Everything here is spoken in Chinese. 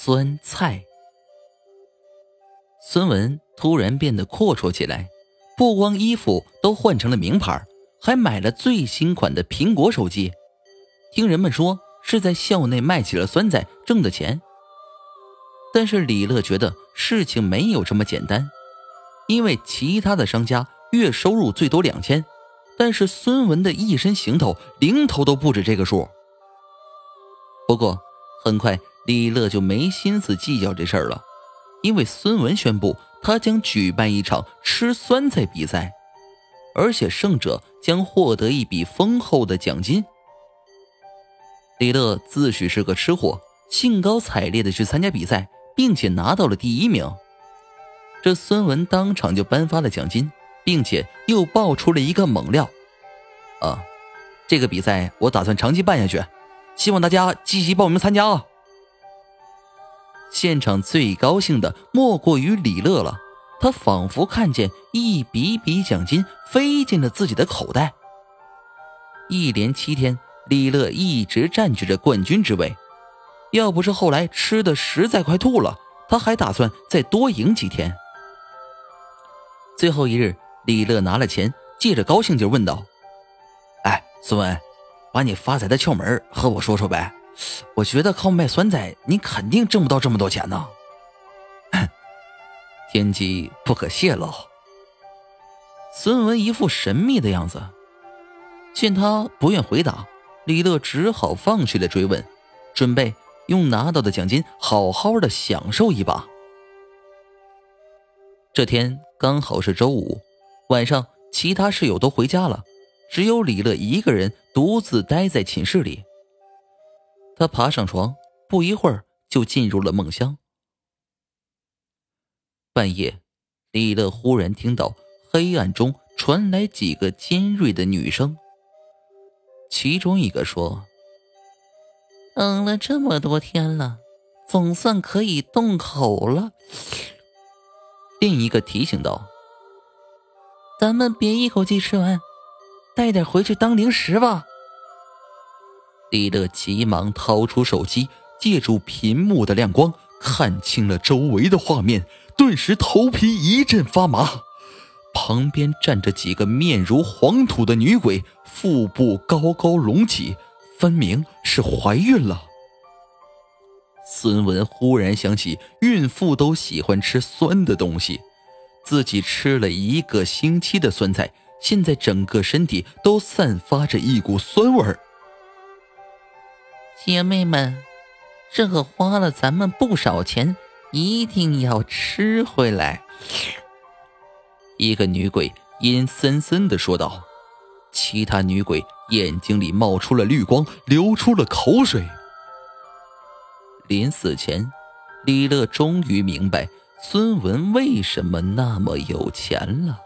酸菜。孙文突然变得阔绰起来，不光衣服都换成了名牌，还买了最新款的苹果手机。听人们说是在校内卖起了酸菜挣的钱。但是李乐觉得事情没有这么简单，因为其他的商家月收入最多两千，但是孙文的一身行头零头都不止这个数。不过很快。李乐就没心思计较这事儿了，因为孙文宣布他将举办一场吃酸菜比赛，而且胜者将获得一笔丰厚的奖金。李乐自诩是个吃货，兴高采烈的去参加比赛，并且拿到了第一名。这孙文当场就颁发了奖金，并且又爆出了一个猛料：啊，这个比赛我打算长期办下去，希望大家积极报名参加啊！现场最高兴的莫过于李乐了，他仿佛看见一笔笔奖金飞进了自己的口袋。一连七天，李乐一直占据着冠军之位。要不是后来吃的实在快吐了，他还打算再多赢几天。最后一日，李乐拿了钱，借着高兴劲问道：“哎，孙文，把你发财的窍门和我说说呗。”我觉得靠卖酸菜，你肯定挣不到这么多钱呢。天机不可泄露。孙文一副神秘的样子，见他不愿回答，李乐只好放弃了追问，准备用拿到的奖金好好的享受一把。这天刚好是周五晚上，其他室友都回家了，只有李乐一个人独自待在寝室里。他爬上床，不一会儿就进入了梦乡。半夜，李乐忽然听到黑暗中传来几个尖锐的女声。其中一个说：“等了这么多天了，总算可以动口了。”另一个提醒道：“咱们别一口气吃完，带点回去当零食吧。”李乐急忙掏出手机，借助屏幕的亮光看清了周围的画面，顿时头皮一阵发麻。旁边站着几个面如黄土的女鬼，腹部高高隆起，分明是怀孕了。孙文忽然想起，孕妇都喜欢吃酸的东西，自己吃了一个星期的酸菜，现在整个身体都散发着一股酸味儿。姐妹们，这可花了咱们不少钱，一定要吃回来。一个女鬼阴森森的说道，其他女鬼眼睛里冒出了绿光，流出了口水。临死前，李乐终于明白孙文为什么那么有钱了。